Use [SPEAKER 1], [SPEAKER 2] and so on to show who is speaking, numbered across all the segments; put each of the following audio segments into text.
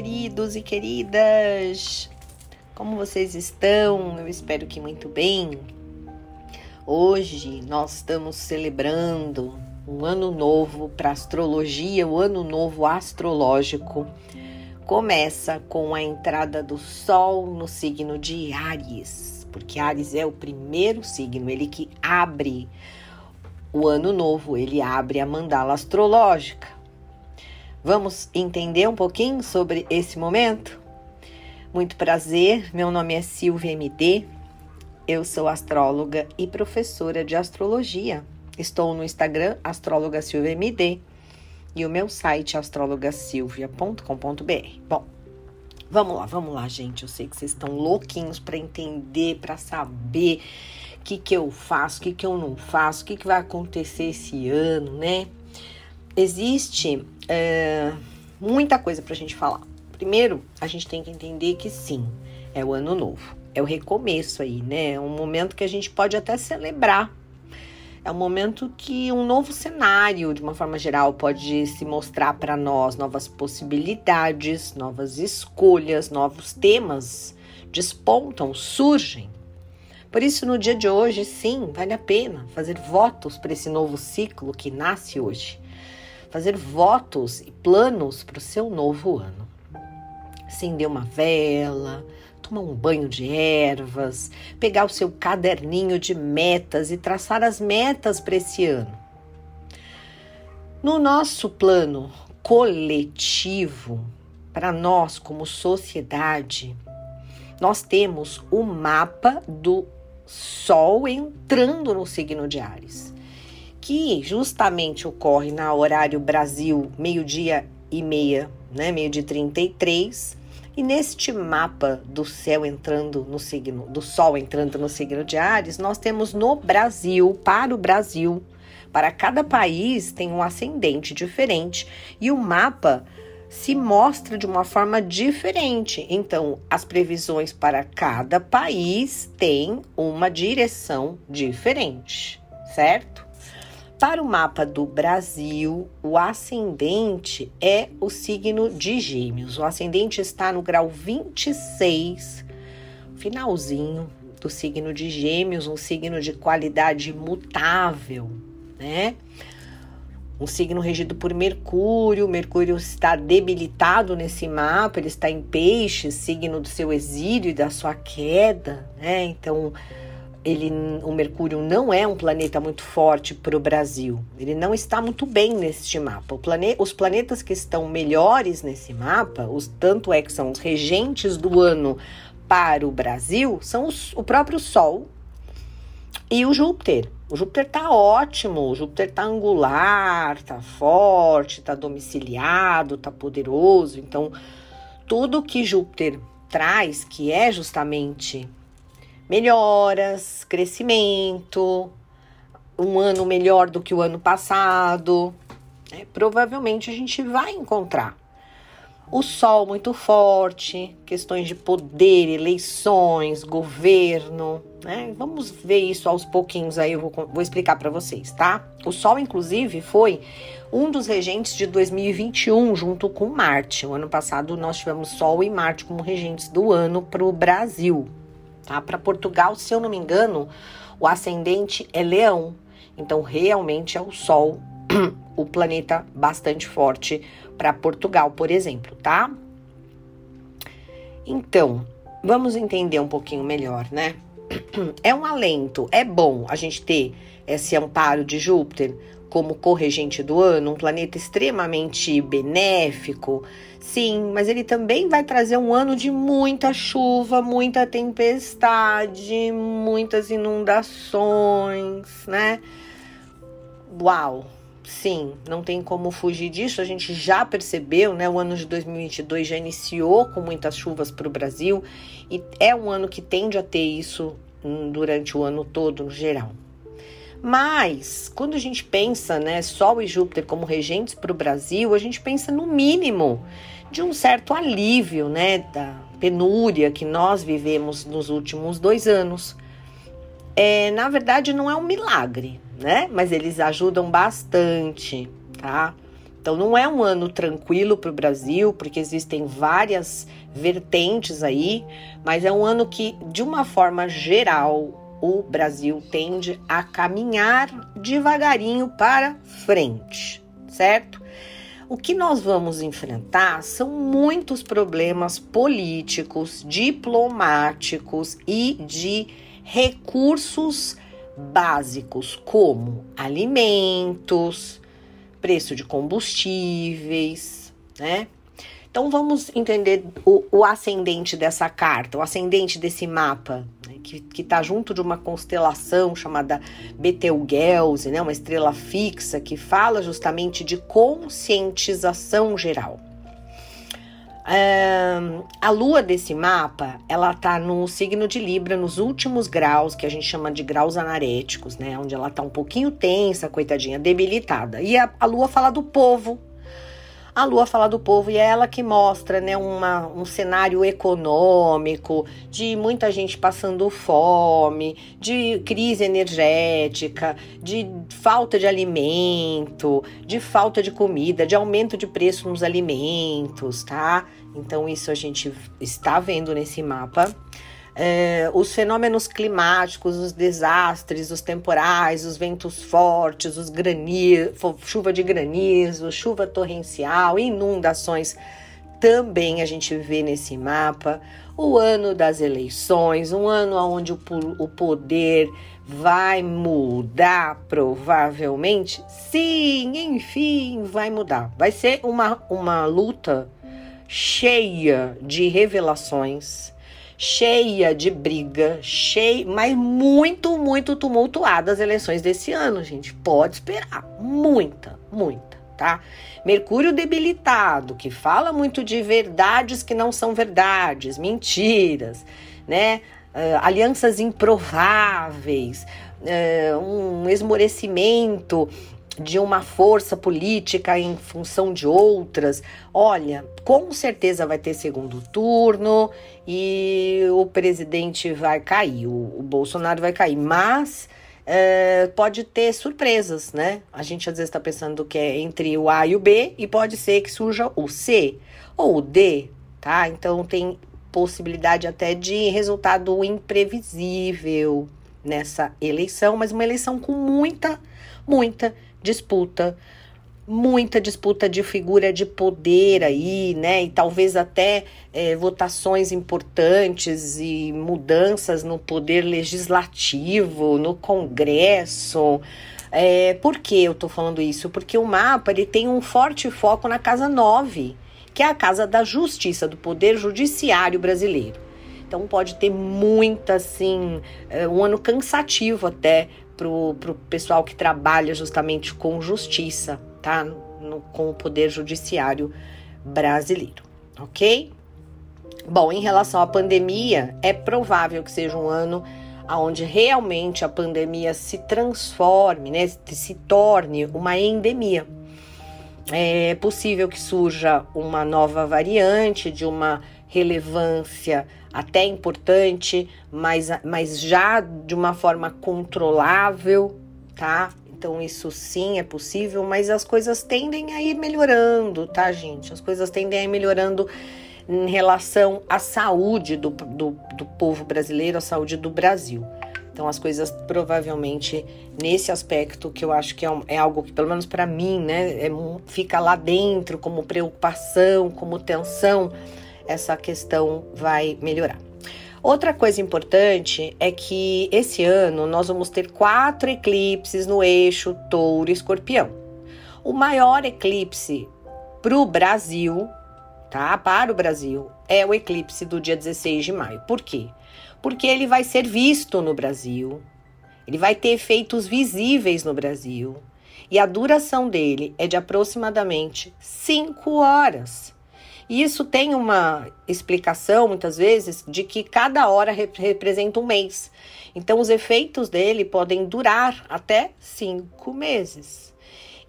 [SPEAKER 1] queridos e queridas! Como vocês estão? Eu espero que muito bem. Hoje nós estamos celebrando um ano novo para astrologia, o ano novo astrológico. Começa com a entrada do Sol no signo de Ares, porque Ares é o primeiro signo, ele que abre o ano novo, ele abre a mandala astrológica. Vamos entender um pouquinho sobre esse momento? Muito prazer, meu nome é Silvia MD, eu sou astróloga e professora de astrologia. Estou no Instagram Astróloga Silvia MD e o meu site astrologasilvia.com.br. Bom, vamos lá, vamos lá, gente. Eu sei que vocês estão louquinhos para entender, para saber o que, que eu faço, o que, que eu não faço, o que, que vai acontecer esse ano, né? Existe é, muita coisa para a gente falar. Primeiro, a gente tem que entender que sim, é o ano novo, é o recomeço aí, né? É um momento que a gente pode até celebrar. É um momento que um novo cenário, de uma forma geral, pode se mostrar para nós, novas possibilidades, novas escolhas, novos temas despontam, surgem. Por isso, no dia de hoje, sim, vale a pena fazer votos para esse novo ciclo que nasce hoje fazer votos e planos para o seu novo ano. Acender uma vela, tomar um banho de ervas, pegar o seu caderninho de metas e traçar as metas para esse ano. No nosso plano coletivo, para nós como sociedade, nós temos o mapa do Sol entrando no signo de Ares que justamente ocorre na horário Brasil, meio-dia e meia, né? Meio de 33. E neste mapa do céu entrando no signo, do Sol entrando no signo de Ares, nós temos no Brasil, para o Brasil, para cada país tem um ascendente diferente e o mapa se mostra de uma forma diferente. Então, as previsões para cada país têm uma direção diferente, certo? Para o mapa do Brasil, o ascendente é o signo de Gêmeos. O ascendente está no grau 26, finalzinho do signo de Gêmeos, um signo de qualidade mutável, né? Um signo regido por Mercúrio. Mercúrio está debilitado nesse mapa, ele está em peixes, signo do seu exílio e da sua queda, né? Então, ele, o Mercúrio não é um planeta muito forte para o Brasil. Ele não está muito bem neste mapa. Plane, os planetas que estão melhores nesse mapa, os tanto é que são os regentes do ano para o Brasil, são os, o próprio Sol e o Júpiter. O Júpiter está ótimo, o Júpiter está angular, está forte, está domiciliado, está poderoso. Então, tudo que Júpiter traz, que é justamente melhoras, crescimento, um ano melhor do que o ano passado. É, provavelmente a gente vai encontrar. O sol muito forte, questões de poder, eleições, governo, né? Vamos ver isso aos pouquinhos aí, eu vou, vou explicar para vocês, tá? O sol, inclusive, foi um dos regentes de 2021, junto com Marte. O ano passado nós tivemos Sol e Marte como regentes do ano para o Brasil, tá? Para Portugal, se eu não me engano, o ascendente é Leão. Então, realmente é o Sol, o planeta bastante forte para Portugal, por exemplo, tá? Então, vamos entender um pouquinho melhor, né? É um alento, é bom a gente ter esse amparo de Júpiter como corregente do ano, um planeta extremamente benéfico, sim, mas ele também vai trazer um ano de muita chuva, muita tempestade, muitas inundações, né? Uau! Sim, não tem como fugir disso. A gente já percebeu, né? O ano de 2022 já iniciou com muitas chuvas para o Brasil e é um ano que tende a ter isso hum, durante o ano todo, no geral. Mas, quando a gente pensa, né, Sol e Júpiter como regentes para o Brasil, a gente pensa no mínimo de um certo alívio, né, da penúria que nós vivemos nos últimos dois anos. É, na verdade, não é um milagre, né? Mas eles ajudam bastante, tá? Então não é um ano tranquilo para o Brasil, porque existem várias vertentes aí, mas é um ano que, de uma forma geral, o Brasil tende a caminhar devagarinho para frente, certo? O que nós vamos enfrentar são muitos problemas políticos, diplomáticos e de recursos básicos, como alimentos, preço de combustíveis, né? Então vamos entender o, o ascendente dessa carta, o ascendente desse mapa? Que está junto de uma constelação chamada Betelgeuse, né? uma estrela fixa que fala justamente de conscientização geral. Um, a lua desse mapa, ela tá no signo de Libra, nos últimos graus, que a gente chama de graus anaréticos, né? Onde ela tá um pouquinho tensa, coitadinha, debilitada. E a, a lua fala do povo, a Lua fala do povo e é ela que mostra né, uma, um cenário econômico de muita gente passando fome, de crise energética, de falta de alimento, de falta de comida, de aumento de preço nos alimentos, tá? Então, isso a gente está vendo nesse mapa é, os fenômenos climáticos, os desastres, os temporais, os ventos fortes, os granizos, chuva de granizo, chuva torrencial, inundações, também a gente vê nesse mapa. O ano das eleições, um ano onde o, o poder vai mudar, provavelmente. Sim, enfim, vai mudar. Vai ser uma, uma luta cheia de revelações cheia de briga, cheia, mas muito, muito tumultuada as eleições desse ano, gente. Pode esperar. Muita, muita, tá? Mercúrio debilitado, que fala muito de verdades que não são verdades, mentiras, né? Uh, alianças improváveis, uh, um esmorecimento de uma força política em função de outras. Olha, com certeza vai ter segundo turno e o presidente vai cair, o, o Bolsonaro vai cair, mas é, pode ter surpresas, né? A gente às vezes está pensando que é entre o A e o B e pode ser que surja o C ou o D, tá? Então tem possibilidade até de resultado imprevisível nessa eleição, mas uma eleição com muita, muita disputa, muita disputa de figura de poder aí, né? E talvez até é, votações importantes e mudanças no poder legislativo, no Congresso. É, por que eu tô falando isso? Porque o mapa ele tem um forte foco na casa 9, que é a casa da justiça, do poder judiciário brasileiro. Então pode ter muita, assim, é, um ano cansativo até pro, pro pessoal que trabalha justamente com justiça, tá? No, com o poder judiciário brasileiro, ok? Bom, em relação à pandemia, é provável que seja um ano onde realmente a pandemia se transforme, né, se torne uma endemia. É possível que surja uma nova variante de uma relevância até importante, mas, mas já de uma forma controlável, tá? Então, isso sim é possível, mas as coisas tendem a ir melhorando, tá, gente? As coisas tendem a ir melhorando em relação à saúde do, do, do povo brasileiro, à saúde do Brasil. Então, as coisas provavelmente nesse aspecto que eu acho que é, um, é algo que, pelo menos para mim, né, é, fica lá dentro como preocupação, como tensão essa questão vai melhorar. Outra coisa importante é que esse ano nós vamos ter quatro eclipses no eixo Touro Escorpião. O maior eclipse para o Brasil, tá? Para o Brasil, é o eclipse do dia 16 de maio. Por quê? Porque ele vai ser visto no Brasil, ele vai ter efeitos visíveis no Brasil e a duração dele é de aproximadamente 5 horas. E isso tem uma explicação, muitas vezes, de que cada hora rep representa um mês. Então, os efeitos dele podem durar até cinco meses.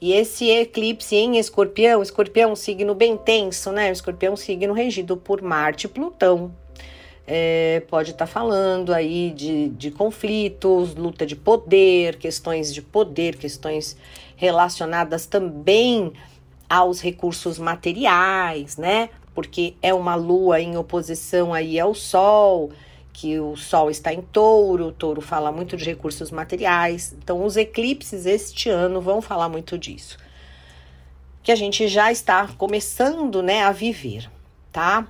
[SPEAKER 1] E esse eclipse em escorpião, escorpião é um signo bem tenso, né? Escorpião é um signo regido por Marte e Plutão. É, pode estar tá falando aí de, de conflitos, luta de poder, questões de poder, questões relacionadas também aos recursos materiais, né? Porque é uma lua em oposição aí ao sol, que o sol está em touro, o touro fala muito de recursos materiais. Então, os eclipses este ano vão falar muito disso. Que a gente já está começando, né, a viver, tá?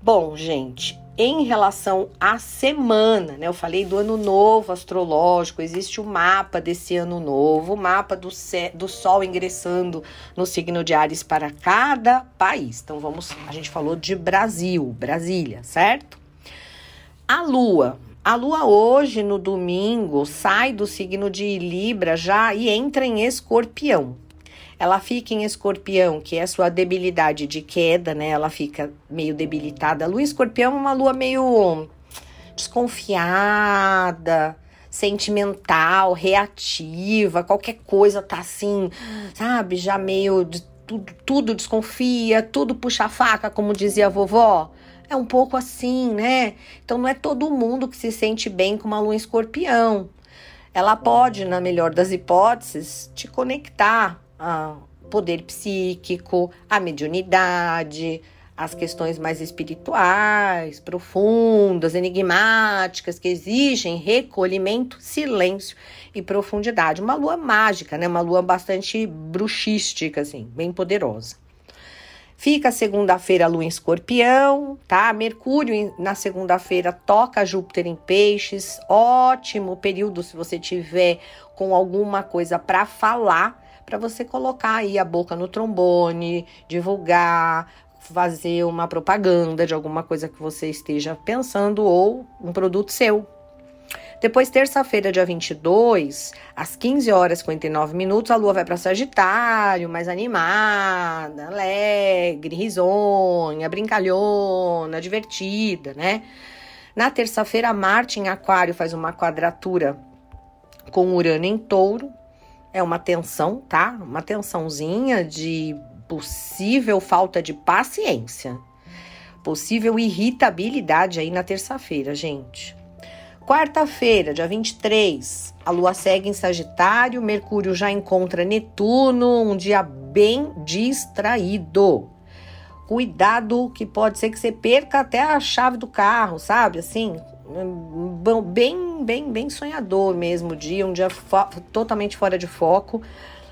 [SPEAKER 1] Bom, gente, em relação à semana, né? Eu falei do ano novo astrológico, existe o mapa desse ano novo, o mapa do, do Sol ingressando no signo de Ares para cada país. Então vamos, a gente falou de Brasil, Brasília, certo? A Lua. A Lua hoje, no domingo, sai do signo de Libra já e entra em Escorpião ela fica em escorpião, que é a sua debilidade de queda, né? Ela fica meio debilitada. A lua escorpião é uma lua meio desconfiada, sentimental, reativa, qualquer coisa tá assim, sabe? Já meio de tudo, tudo desconfia, tudo puxa a faca, como dizia a vovó. É um pouco assim, né? Então não é todo mundo que se sente bem com uma lua escorpião. Ela pode, na melhor das hipóteses, te conectar a poder psíquico, a mediunidade, as questões mais espirituais, profundas, enigmáticas, que exigem recolhimento, silêncio e profundidade. Uma lua mágica, né? Uma lua bastante bruxística, assim, bem poderosa. Fica segunda-feira a lua em escorpião, tá? Mercúrio na segunda-feira toca Júpiter em peixes. Ótimo período se você tiver com alguma coisa para falar para você colocar aí a boca no trombone, divulgar, fazer uma propaganda de alguma coisa que você esteja pensando ou um produto seu. Depois, terça-feira, dia 22, às 15 horas e 59 minutos, a lua vai para Sagitário, mais animada, alegre, risonha, brincalhona, divertida, né? Na terça-feira, Marte em Aquário faz uma quadratura com Urano em Touro, é uma tensão, tá? Uma tensãozinha de possível falta de paciência, possível irritabilidade aí na terça-feira, gente. Quarta-feira, dia 23, a lua segue em Sagitário, Mercúrio já encontra Netuno, um dia bem distraído. Cuidado que pode ser que você perca até a chave do carro, sabe? Assim, bem, bem, bem sonhador mesmo, dia, um dia totalmente fora de foco.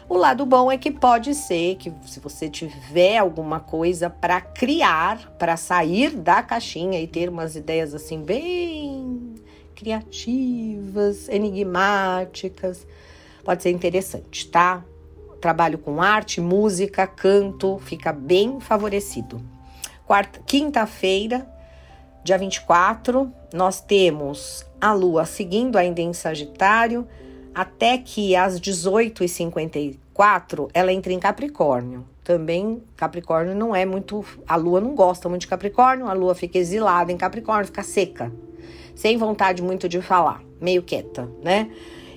[SPEAKER 1] O lado bom é que pode ser que se você tiver alguma coisa para criar, para sair da caixinha e ter umas ideias assim bem criativas, enigmáticas, pode ser interessante, tá? Trabalho com arte, música, canto, fica bem favorecido. Quinta-feira, Dia 24, nós temos a Lua seguindo ainda em Sagitário, até que às 18h54 ela entra em Capricórnio. Também Capricórnio não é muito. A Lua não gosta muito de Capricórnio, a Lua fica exilada em Capricórnio, fica seca, sem vontade muito de falar, meio quieta, né?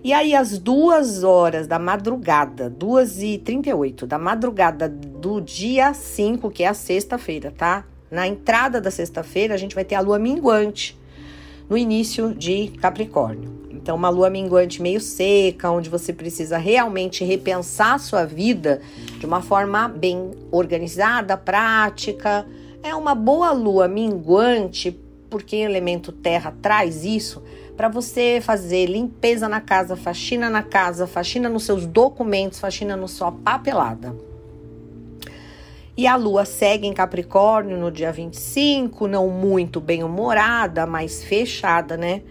[SPEAKER 1] E aí, às duas horas da madrugada, 2 e 38 da madrugada do dia 5, que é a sexta-feira, tá? Na entrada da sexta-feira, a gente vai ter a lua minguante no início de Capricórnio. Então, uma lua minguante meio seca, onde você precisa realmente repensar a sua vida de uma forma bem organizada, prática. É uma boa lua minguante, porque o elemento terra traz isso para você fazer limpeza na casa, faxina na casa, faxina nos seus documentos, faxina na sua papelada. E a lua segue em Capricórnio no dia 25, não muito bem-humorada, mas fechada, né?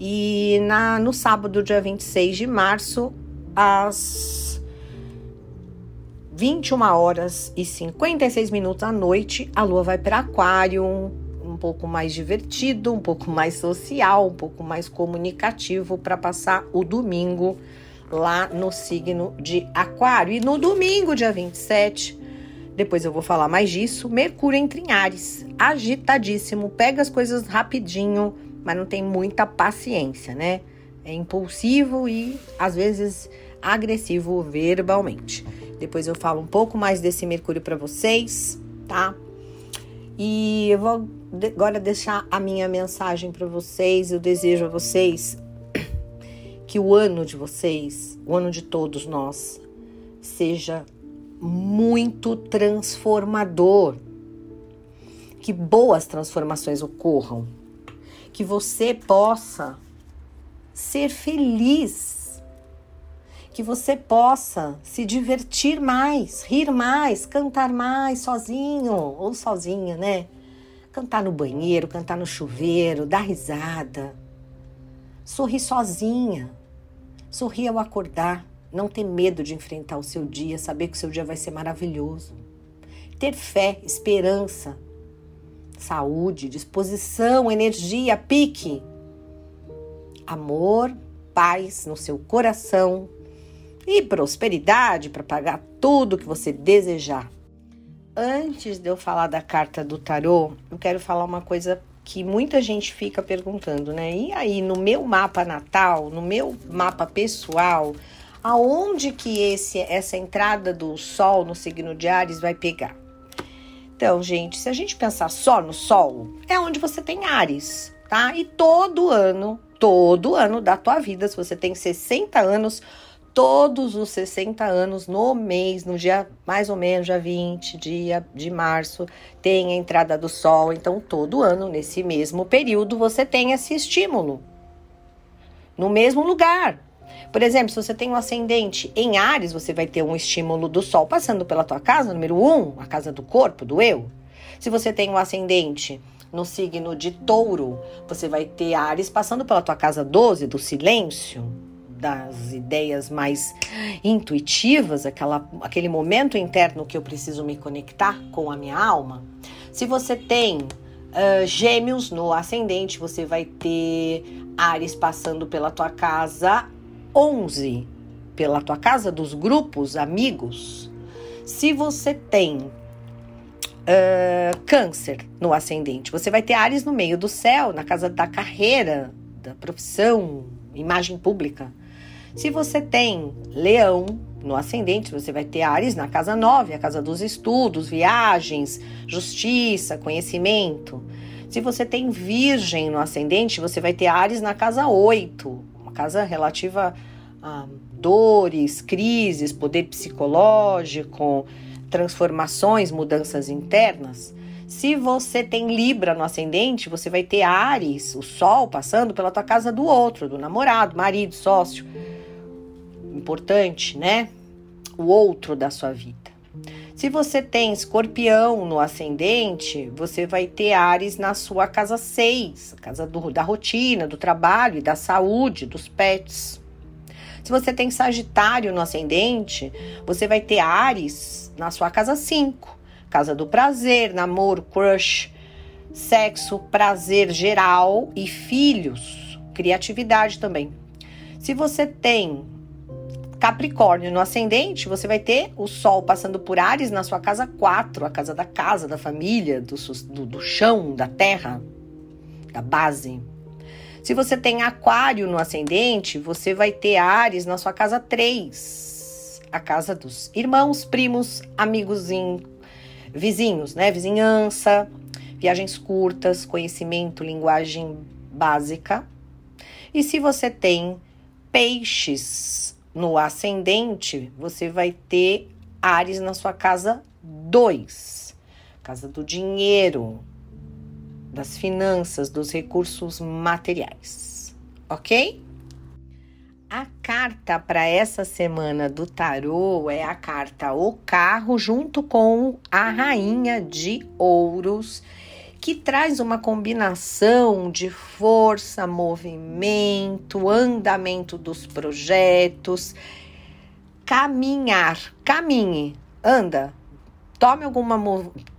[SPEAKER 1] E na, no sábado, dia 26 de março, às 21 horas e 56 minutos à noite, a lua vai para Aquário, um, pouco mais divertido, um pouco mais social, um pouco mais comunicativo para passar o domingo lá no signo de Aquário. E no domingo, dia 27, depois eu vou falar mais disso. Mercúrio entra em Ares, agitadíssimo, pega as coisas rapidinho, mas não tem muita paciência, né? É impulsivo e às vezes agressivo verbalmente. Depois eu falo um pouco mais desse Mercúrio para vocês, tá? E eu vou agora deixar a minha mensagem para vocês. Eu desejo a vocês que o ano de vocês, o ano de todos nós, seja muito transformador. Que boas transformações ocorram. Que você possa ser feliz. Que você possa se divertir mais, rir mais, cantar mais sozinho ou sozinha, né? Cantar no banheiro, cantar no chuveiro, dar risada. Sorrir sozinha. Sorrir ao acordar. Não ter medo de enfrentar o seu dia, saber que o seu dia vai ser maravilhoso. Ter fé, esperança, saúde, disposição, energia, pique amor, paz no seu coração e prosperidade para pagar tudo que você desejar. Antes de eu falar da carta do tarô, eu quero falar uma coisa que muita gente fica perguntando, né? E aí, no meu mapa natal, no meu mapa pessoal, aonde que esse essa entrada do sol no signo de Ares vai pegar? Então, gente, se a gente pensar só no sol, é onde você tem Ares, tá? E todo ano todo ano da tua vida. Se você tem 60 anos, todos os 60 anos no mês, no dia mais ou menos dia 20 dia de março, tem a entrada do sol. Então, todo ano, nesse mesmo período, você tem esse estímulo. No mesmo lugar. Por exemplo, se você tem um ascendente em Ares, você vai ter um estímulo do sol passando pela tua casa, número 1, um, a casa do corpo, do eu. Se você tem um ascendente no signo de touro, você vai ter Ares passando pela tua casa 12 do silêncio, das ideias mais intuitivas, aquela, aquele momento interno que eu preciso me conectar com a minha alma. Se você tem uh, gêmeos no ascendente, você vai ter Ares passando pela tua casa 11, pela tua casa dos grupos, amigos. Se você tem uh, câncer no ascendente. Você vai ter Ares no meio do céu, na casa da carreira, da profissão, imagem pública. Se você tem leão no ascendente, você vai ter Ares na casa 9, a casa dos estudos, viagens, justiça, conhecimento. Se você tem Virgem no ascendente, você vai ter Ares na casa 8, uma casa relativa a dores, crises, poder psicológico, transformações, mudanças internas. Se você tem Libra no ascendente, você vai ter Ares, o Sol, passando pela tua casa do outro, do namorado, marido, sócio. Importante, né? O outro da sua vida. Se você tem escorpião no ascendente, você vai ter Ares na sua casa 6, casa do, da rotina, do trabalho da saúde, dos pets. Se você tem Sagitário no ascendente, você vai ter Ares na sua casa 5. Casa do prazer, namoro, crush, sexo, prazer geral e filhos, criatividade também. Se você tem Capricórnio no ascendente, você vai ter o Sol passando por Ares na sua casa 4, a casa da casa, da família, do, do, do chão, da terra, da base. Se você tem Aquário no ascendente, você vai ter Ares na sua casa 3 a casa dos irmãos, primos, amigos vizinhos, né? Vizinhança, viagens curtas, conhecimento, linguagem básica. E se você tem peixes no ascendente, você vai ter Ares na sua casa 2, casa do dinheiro, das finanças, dos recursos materiais. Ok? A carta para essa semana do tarô é a carta O Carro, junto com a Rainha de Ouros, que traz uma combinação de força, movimento, andamento dos projetos, caminhar, caminhe, anda, tome alguma,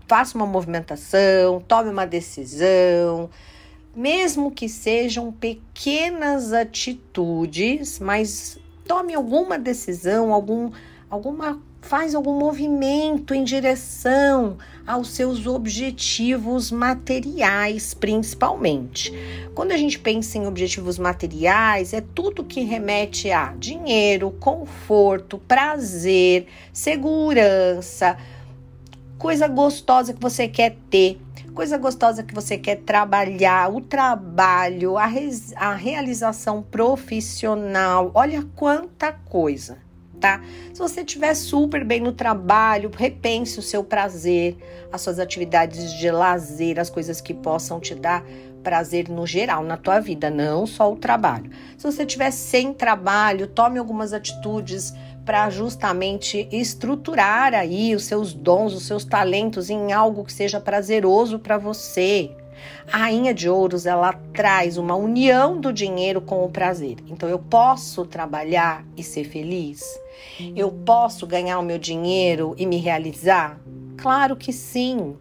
[SPEAKER 1] faça uma movimentação, tome uma decisão mesmo que sejam pequenas atitudes, mas tome alguma decisão, algum, alguma faz algum movimento em direção aos seus objetivos materiais, principalmente. Quando a gente pensa em objetivos materiais, é tudo que remete a dinheiro, conforto, prazer, segurança, coisa gostosa que você quer ter coisa gostosa que você quer trabalhar, o trabalho, a, a realização profissional. Olha quanta coisa tá? Se você estiver super bem no trabalho, repense o seu prazer, as suas atividades de lazer, as coisas que possam te dar prazer no geral na tua vida, não só o trabalho. Se você estiver sem trabalho, tome algumas atitudes para justamente estruturar aí os seus dons, os seus talentos em algo que seja prazeroso para você. A rainha de ouros, ela traz uma união do dinheiro com o prazer. Então eu posso trabalhar e ser feliz? Eu posso ganhar o meu dinheiro e me realizar? Claro que sim.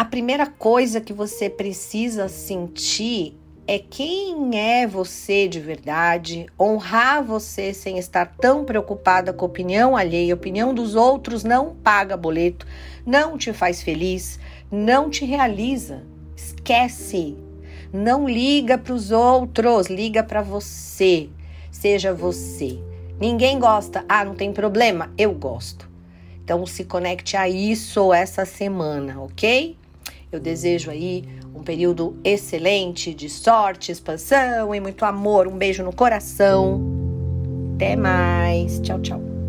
[SPEAKER 1] A primeira coisa que você precisa sentir é quem é você de verdade, honrar você sem estar tão preocupada com a opinião alheia, a opinião dos outros não paga boleto, não te faz feliz, não te realiza. Esquece. Não liga para os outros, liga para você. Seja você. Ninguém gosta. Ah, não tem problema. Eu gosto. Então se conecte a isso essa semana, ok? Eu desejo aí um período excelente de sorte, expansão e muito amor. Um beijo no coração. Até mais. Tchau, tchau.